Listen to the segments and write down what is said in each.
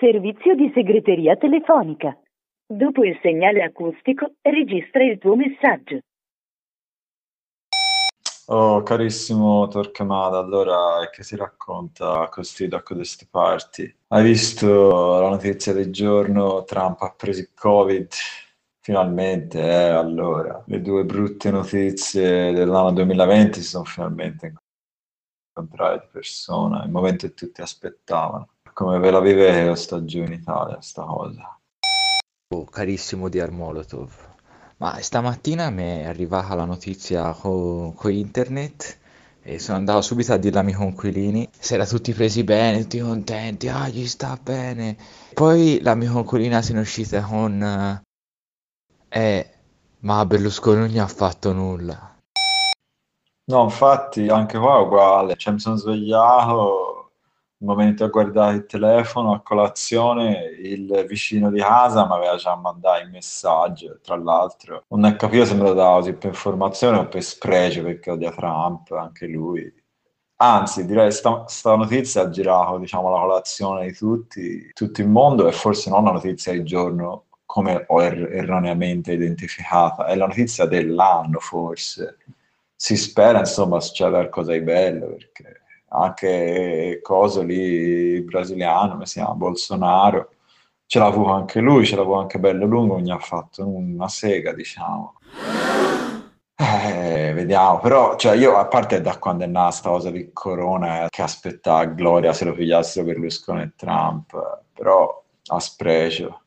Servizio di segreteria telefonica. Dopo il segnale acustico, registra il tuo messaggio. Oh, carissimo Torquemada, allora che si racconta così da queste parti? Hai visto la notizia del giorno? Trump ha preso il Covid? Finalmente, eh, allora, le due brutte notizie dell'anno 2020 si sono finalmente incontrate di persona, il momento che tutti aspettavano. Come ve la vivete questa giù in Italia, sta cosa? Oh, carissimo di Armolotov, ma stamattina mi è arrivata la notizia con co internet e sono andato subito a dirla ai miei conquilini. Si era tutti presi bene, tutti contenti, ah, gli sta bene. Poi la mia conquilina se ne è uscita con... Eh, ma Berlusconi non gli ha fatto nulla. No, infatti anche qua è uguale, cioè mi sono svegliato il momento a guardare il telefono a colazione, il vicino di casa mi aveva già mandato il messaggio. Tra l'altro, non è capito se me lo dava così per informazione o per spregio perché odia Trump, anche lui. Anzi, direi sta, sta notizia ha girato diciamo, la colazione di tutti, tutto il mondo e forse non la notizia del giorno come ho er- erroneamente identificata, è la notizia dell'anno forse. Si spera insomma succeda qualcosa di bello perché anche coso lì brasiliano, come si chiama, Bolsonaro, ce l'ha avuto anche lui, ce l'ha avuto anche bello lungo, mi ha fatto una sega, diciamo. Eh, vediamo, però cioè io a parte da quando è nata questa cosa di Corona che aspettava Gloria se lo pigliassero Berlusconi e Trump, però a spregio.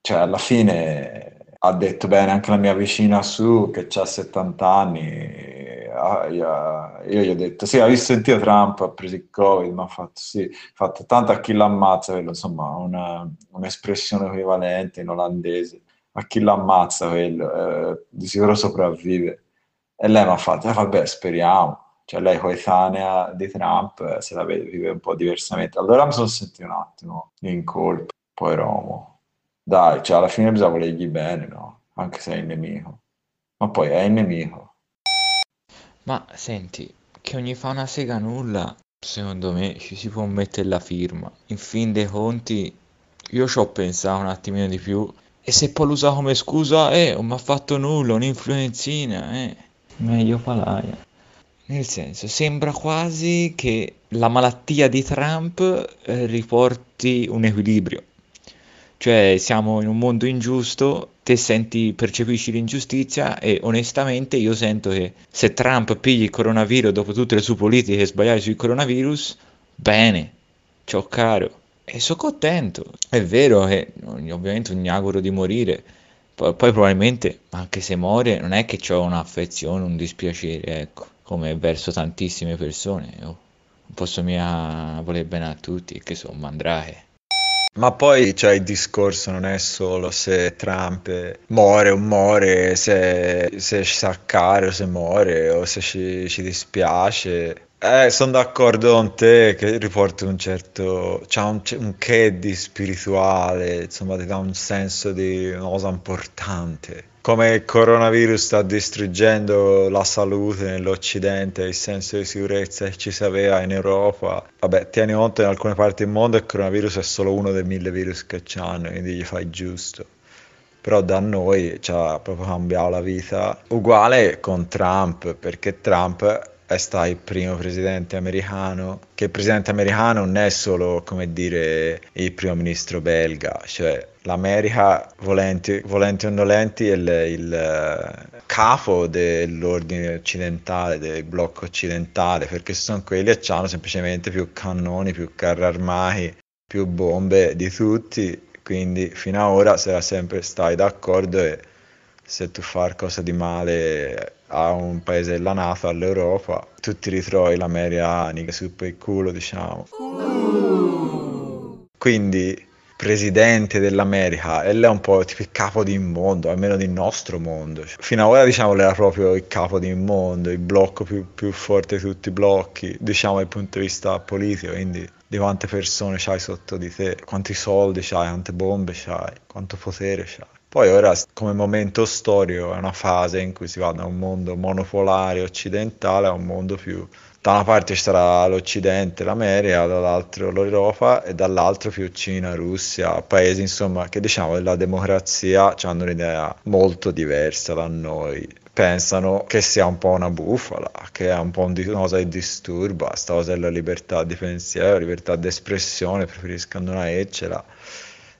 Cioè alla fine ha detto bene anche la mia vicina su che ha 70 anni, io, gli ho detto, sì, hai sentito Trump, ha preso il Covid, ma ha fatto, sì, ha fatto tanto a chi l'ammazza, quello, insomma, una, un'espressione equivalente in olandese, a chi l'ammazza quello, eh, di sicuro sopravvive. E lei mi ha fatto, eh, vabbè, speriamo, cioè lei coetanea di Trump eh, se la vive un po' diversamente. Allora mi sono sentito un attimo in colpa, poi Romo. Dai, cioè alla fine bisogna volergli bene, no? Anche se è il nemico. Ma poi è il nemico ma senti, che ogni fa una sega nulla, secondo me ci si può mettere la firma. In fin dei conti, io ci ho pensato un attimino di più. E se poi l'usa come scusa, eh, non mi ha fatto nulla, un'influenzina, eh. Meglio palaia. Nel senso, sembra quasi che la malattia di Trump eh, riporti un equilibrio. Cioè, siamo in un mondo ingiusto, te senti, percepisci l'ingiustizia e onestamente io sento che se Trump pigli il coronavirus dopo tutte le sue politiche sbagliate sul coronavirus, bene, ciò caro. E sono contento. È vero che ovviamente mi auguro di morire, poi, poi probabilmente, anche se muore, non è che ho un'affezione, un dispiacere, ecco, come verso tantissime persone. Io non posso mica voler bene a tutti, che sono mandrake. Ma poi cioè, il discorso non è solo se Trump muore o muore, se, se sa caro o se muore o se ci, ci dispiace. Eh, sono d'accordo con te che riporta un certo, c'ha un, un che di spirituale, insomma ti dà un senso di una cosa importante come il coronavirus sta distruggendo la salute nell'Occidente, il senso di sicurezza che ci si aveva in Europa. Vabbè, tieni conto in alcune parti del mondo il coronavirus è solo uno dei mille virus che c'hanno, quindi gli fai giusto. Però da noi ci ha proprio cambiato la vita. Uguale con Trump, perché Trump è stato il primo presidente americano, che il presidente americano non è solo, come dire, il primo ministro belga, cioè l'America, volenti, volenti o nolenti, è il, il eh, capo dell'ordine occidentale, del blocco occidentale, perché sono quelli che hanno semplicemente più cannoni, più carri armati, più bombe di tutti, quindi fino ad ora sarà sempre stai d'accordo e se tu fai qualcosa di male a un paese della NATO, all'Europa, tu ti ritrovi l'America su per il culo, diciamo. Quindi presidente dell'America e lei è un po' tipo il capo di mondo, almeno del nostro mondo. Fino ad ora diciamo lei era proprio il capo di mondo, il blocco più, più forte di tutti i blocchi, diciamo dal punto di vista politico, quindi di quante persone c'hai sotto di te, quanti soldi c'hai, quante bombe c'hai, quanto potere c'hai. Poi ora come momento storico è una fase in cui si va da un mondo monopolare occidentale a un mondo più da una parte ci sarà l'Occidente, l'America, dall'altro l'Europa e dall'altro più Cina, Russia, paesi insomma che diciamo della democrazia hanno un'idea molto diversa da noi. Pensano che sia un po' una bufala, che è un po' una cosa che disturba, questa cosa della libertà di pensiero, libertà di espressione, preferiscono una eccela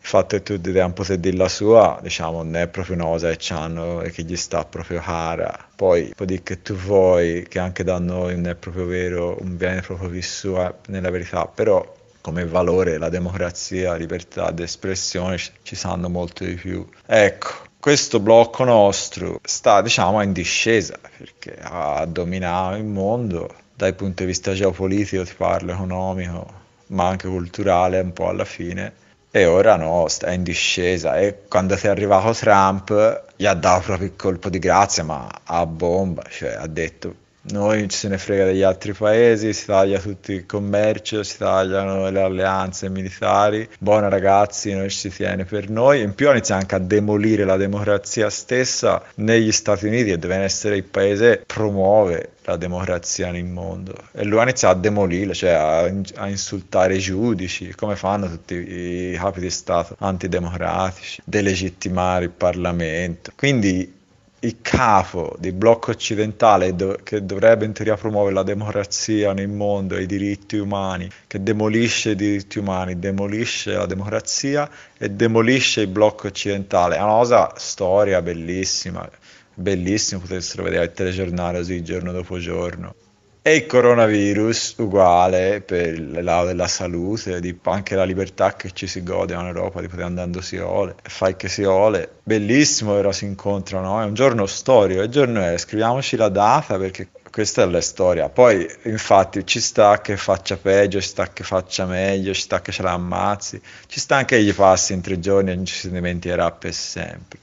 il fatto che tu devi poter dire la sua, diciamo, non è proprio una cosa che hanno e che gli sta proprio cara. Poi può dire che tu vuoi, che anche da noi non è proprio vero, non viene proprio vissuta nella verità, però come valore la democrazia, la libertà di espressione ci sanno molto di più. Ecco, questo blocco nostro sta, diciamo, in discesa perché ha dominato il mondo dal punto di vista geopolitico, ti parlo economico, ma anche culturale un po' alla fine e ora no, sta in discesa. E quando è arrivato Trump gli ha dato proprio il colpo di grazia, ma a bomba, cioè ha detto noi ci se ne frega degli altri paesi, si taglia tutto il commercio, si tagliano le alleanze militari. Buona ragazzi, non ci si tiene per noi. In più inizia anche a demolire la democrazia stessa negli Stati Uniti, che deve essere il paese che promuove la democrazia nel mondo. E lui inizia a demolire, cioè a, a insultare i giudici, come fanno tutti i capi di Stato antidemocratici, delegittimare il Parlamento. Quindi il capo del blocco occidentale do- che dovrebbe in teoria promuovere la democrazia nel mondo e i diritti umani, che demolisce i diritti umani, demolisce la democrazia e demolisce il blocco occidentale. È una cosa storia bellissima, bellissimo potessero vedere il telegiornale così giorno dopo giorno. E il coronavirus uguale per il lato della salute, di anche la libertà che ci si gode in Europa di poter andare in dosiole, fai che si ole. Bellissimo ora si incontrano, è un giorno storico, il giorno è, scriviamoci la data perché questa è la storia. Poi infatti ci sta che faccia peggio, ci sta che faccia meglio, ci sta che ce la ammazzi, ci sta anche che gli passi in tre giorni e non ci si dimenticherà per sempre.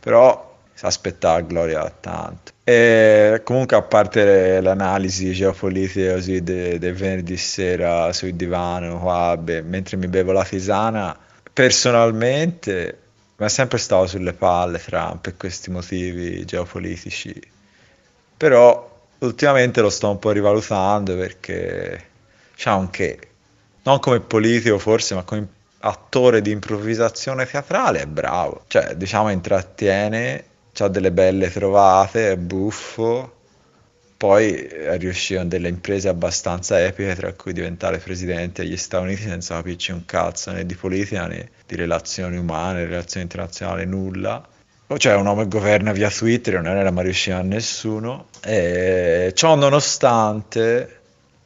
Però si aspetta la gloria tanto. E comunque a parte l'analisi geopolitica così del de venerdì sera sul divano qua, beh, mentre mi bevo la tisana, personalmente mi è sempre stato sulle palle Trump per questi motivi geopolitici. Però ultimamente lo sto un po' rivalutando perché c'ha un che, non come politico forse, ma come attore di improvvisazione teatrale è bravo, cioè diciamo intrattiene ha delle belle trovate, è buffo, poi è riuscito in delle imprese abbastanza epiche, tra cui diventare presidente degli Stati Uniti senza capirci un cazzo né di politica né di relazioni umane, relazioni internazionali, nulla. Cioè un uomo che governa via Twitter, non era mai riuscito a nessuno. E ciò nonostante,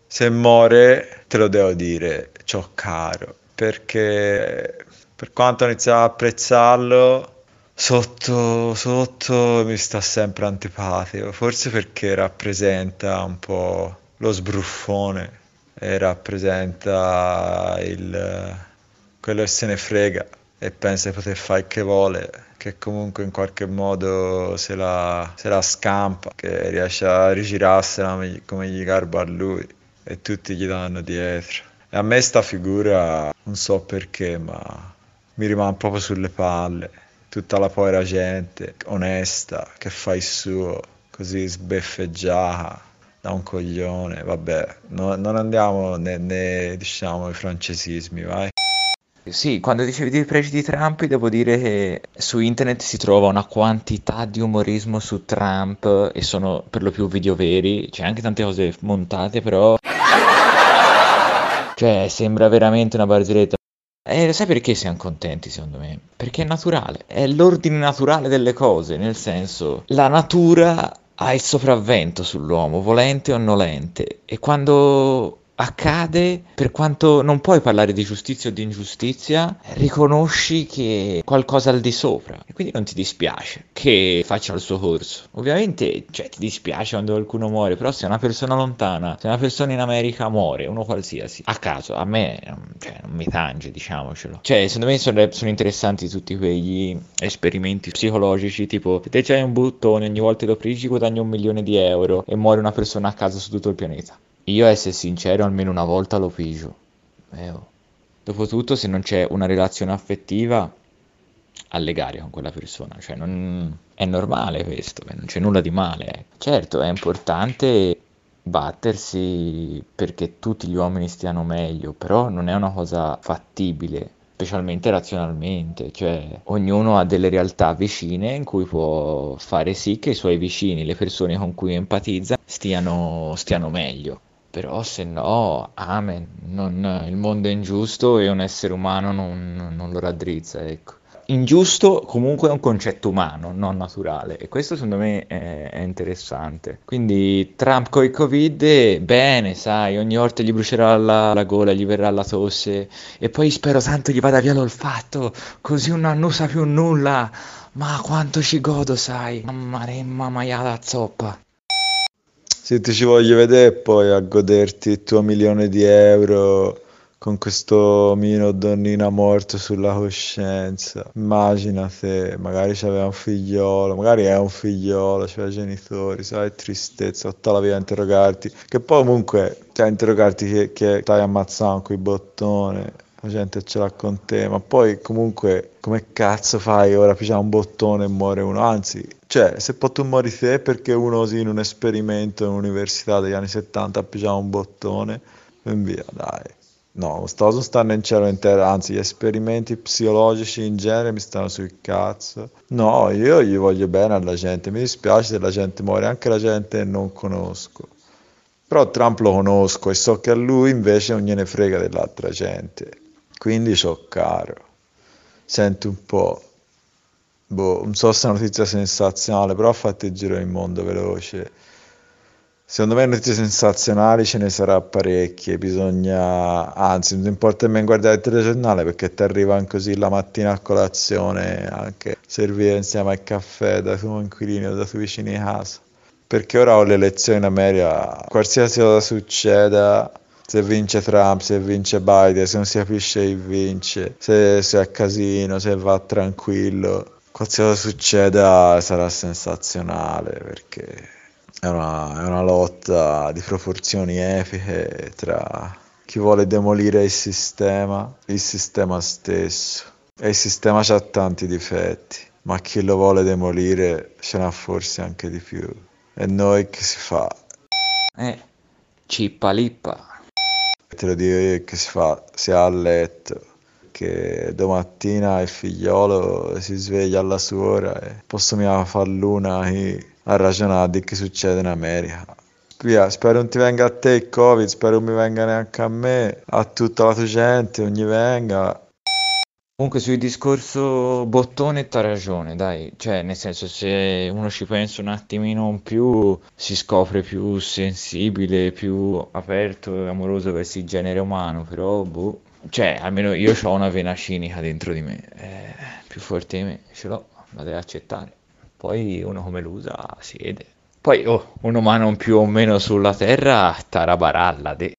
se muore, te lo devo dire, ciò caro, perché per quanto ho iniziato ad apprezzarlo, Sotto, sotto mi sta sempre antipatico, forse perché rappresenta un po' lo sbruffone e rappresenta il, quello che se ne frega e pensa di poter fare che vuole, che comunque in qualche modo se la, se la scampa, che riesce a rigirarsela come gli garba a lui e tutti gli danno dietro. E a me sta figura, non so perché, ma mi rimane proprio sulle palle tutta la povera gente onesta che fa il suo, così sbeffeggiata da un coglione, vabbè, no, non andiamo né, né diciamo ai francesismi, vai. Sì, quando dicevi dei pregi di Trump, devo dire che su internet si trova una quantità di umorismo su Trump e sono per lo più video veri, c'è anche tante cose montate, però... Cioè, sembra veramente una barzelletta. E sai perché siamo contenti, secondo me? Perché è naturale, è l'ordine naturale delle cose, nel senso, la natura ha il sopravvento sull'uomo, volente o nolente, e quando accade, per quanto non puoi parlare di giustizia o di ingiustizia, riconosci che qualcosa al di sopra e quindi non ti dispiace che faccia il suo corso. Ovviamente, cioè, ti dispiace quando qualcuno muore, però se una persona lontana, se una persona in America muore, uno qualsiasi, a caso, a me cioè, non mi tange, diciamocelo. Cioè, secondo me sono, sono interessanti tutti quegli esperimenti psicologici, tipo, se te c'hai un bottone, ogni volta che lo aprigi guadagni un milione di euro e muore una persona a caso su tutto il pianeta. Io, a essere sincero, almeno una volta lo pigio. Eh, oh. Dopotutto, se non c'è una relazione affettiva, a legare con quella persona, cioè non è normale questo, non c'è nulla di male. eh. Certo, è importante battersi perché tutti gli uomini stiano meglio, però non è una cosa fattibile, specialmente razionalmente, cioè ognuno ha delle realtà vicine in cui può fare sì che i suoi vicini, le persone con cui empatizza, stiano, stiano meglio. Però se no, amen, non- il mondo è ingiusto e un essere umano non, non lo raddrizza, ecco. Ingiusto comunque è un concetto umano, non naturale, e questo secondo me è, interessante. Quindi Trump con il Covid, bene, sai, ogni volta gli brucerà la, la gola, gli verrà la tosse, e poi spero tanto gli vada via l'olfatto, così non annusa più nulla. Ma quanto ci godo, sai, mamma remma maiala zoppa. Sì, ti ci voglio vedere poi a goderti il tuo milione di euro con questo mino donnina morto sulla coscienza. Immagina se magari c'aveva un figliolo, magari è un figliolo, c'aveva genitori, sai, tristezza, tutta la vita a interrogarti. Che poi comunque, cioè, interrogarti che, che stai ammazzando quei bottoni, la gente ce l'ha con te, ma poi comunque come cazzo fai ora a pigiare un bottone e muore uno? Anzi, cioè, se poi tu muori te perché uno così in un esperimento in un'università degli anni 70 ha pigiato un bottone, e via, dai. No, sto stanno in cielo in terra, anzi gli esperimenti psicologici in genere mi stanno sul cazzo. No, io gli voglio bene alla gente, mi dispiace se la gente muore, anche la gente non conosco. Però Trump lo conosco e so che a lui invece non gliene frega dell'altra gente. Quindi c'ho caro. Senti un po'. Boh, non so se è una notizia sensazionale, però fatto il giro del mondo veloce. Secondo me notizie sensazionali ce ne sarà parecchie, bisogna, anzi, non importa nemmeno guardare il telegiornale perché ti arrivano così la mattina a colazione, anche servire insieme al caffè da tuo inquilino da tuoi vicini di casa. Perché ora ho le elezioni in America, qualsiasi cosa succeda, se vince Trump, se vince Biden, se non si capisce chi vince, se, se è casino, se va tranquillo, qualsiasi cosa succeda sarà sensazionale perché è una, è una lotta di proporzioni epiche tra chi vuole demolire il sistema, il sistema stesso. E il sistema ha tanti difetti, ma chi lo vuole demolire ce n'ha forse anche di più. E noi che si fa? Eh, cippa lippa. Te lo dico io che si fa, si è a letto, che domattina il figliolo si sveglia alla suora e posso mi far luna a ragionare di che succede in America. Via, spero non ti venga a te il Covid, spero non mi venga neanche a me, a tutta la tua gente, non gli venga. Comunque sul discorso bottone t'ha ragione, dai, cioè nel senso se uno ci pensa un attimino in più si scopre più sensibile, più aperto e amoroso verso il genere umano, però boh, cioè almeno io ho una vena cinica dentro di me, eh, più forte di me, ce l'ho, la devo accettare, poi uno come l'usa si vede. Poi oh, un umano più o meno sulla terra tarabaralla, de.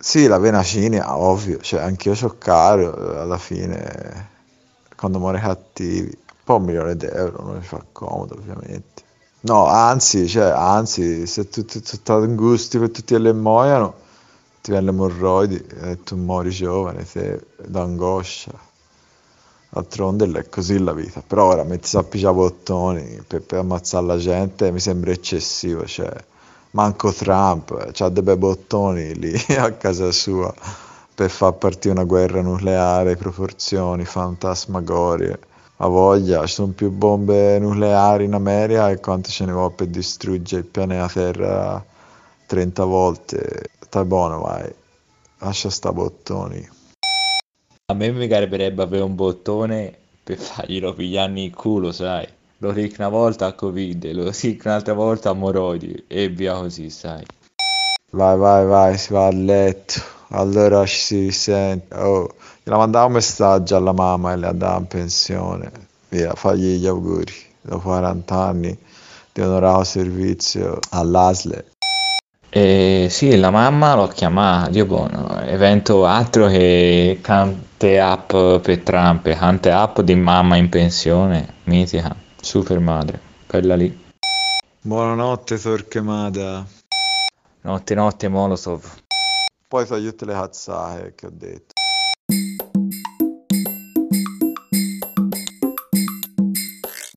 Sì, la vena cinica, ovvio, cioè anch'io c'ho caro, alla fine, quando muore cattivi, poi un milione di euro non mi fa comodo, ovviamente. No, anzi, cioè, anzi, se tu tu- tu angusti per tutti e le muoiono, ti viene l'emorroidi e tu muori giovane, te, d'angoscia. D'altronde è così la vita. Però ora metti a pigiare bottoni per, per ammazzare la gente mi sembra eccessivo, cioè, manco Trump, c'ha dei bei bottoni lì a casa sua per far partire una guerra nucleare, proporzioni fantasmagorie. A voglia, ci sono più bombe nucleari in America e quanto ce ne vuole per distruggere il pianeta Terra 30 volte. Stai buono, vai. Lascia sta bottoni. A me mi garberebbe avere un bottone per farglielo pigliare il culo, sai. Lo ric una volta a Covid, lo ric un'altra volta a moroidi e via così, sai. Vai, vai, vai, si va a letto. Allora ci si risente. Oh, gliela mandavo un messaggio alla mamma e le andava in pensione. Via, fagli gli auguri. Dopo 40 anni di onorato servizio all'ASL. E sì, la mamma l'ho chiamata, Dio buono, evento altro che cante app per Trump, cante app di mamma in pensione, mitica, super madre, quella lì. Buonanotte, Torquemada. Notte notte Molotov. Poi fai tutte le cazzate che ho detto.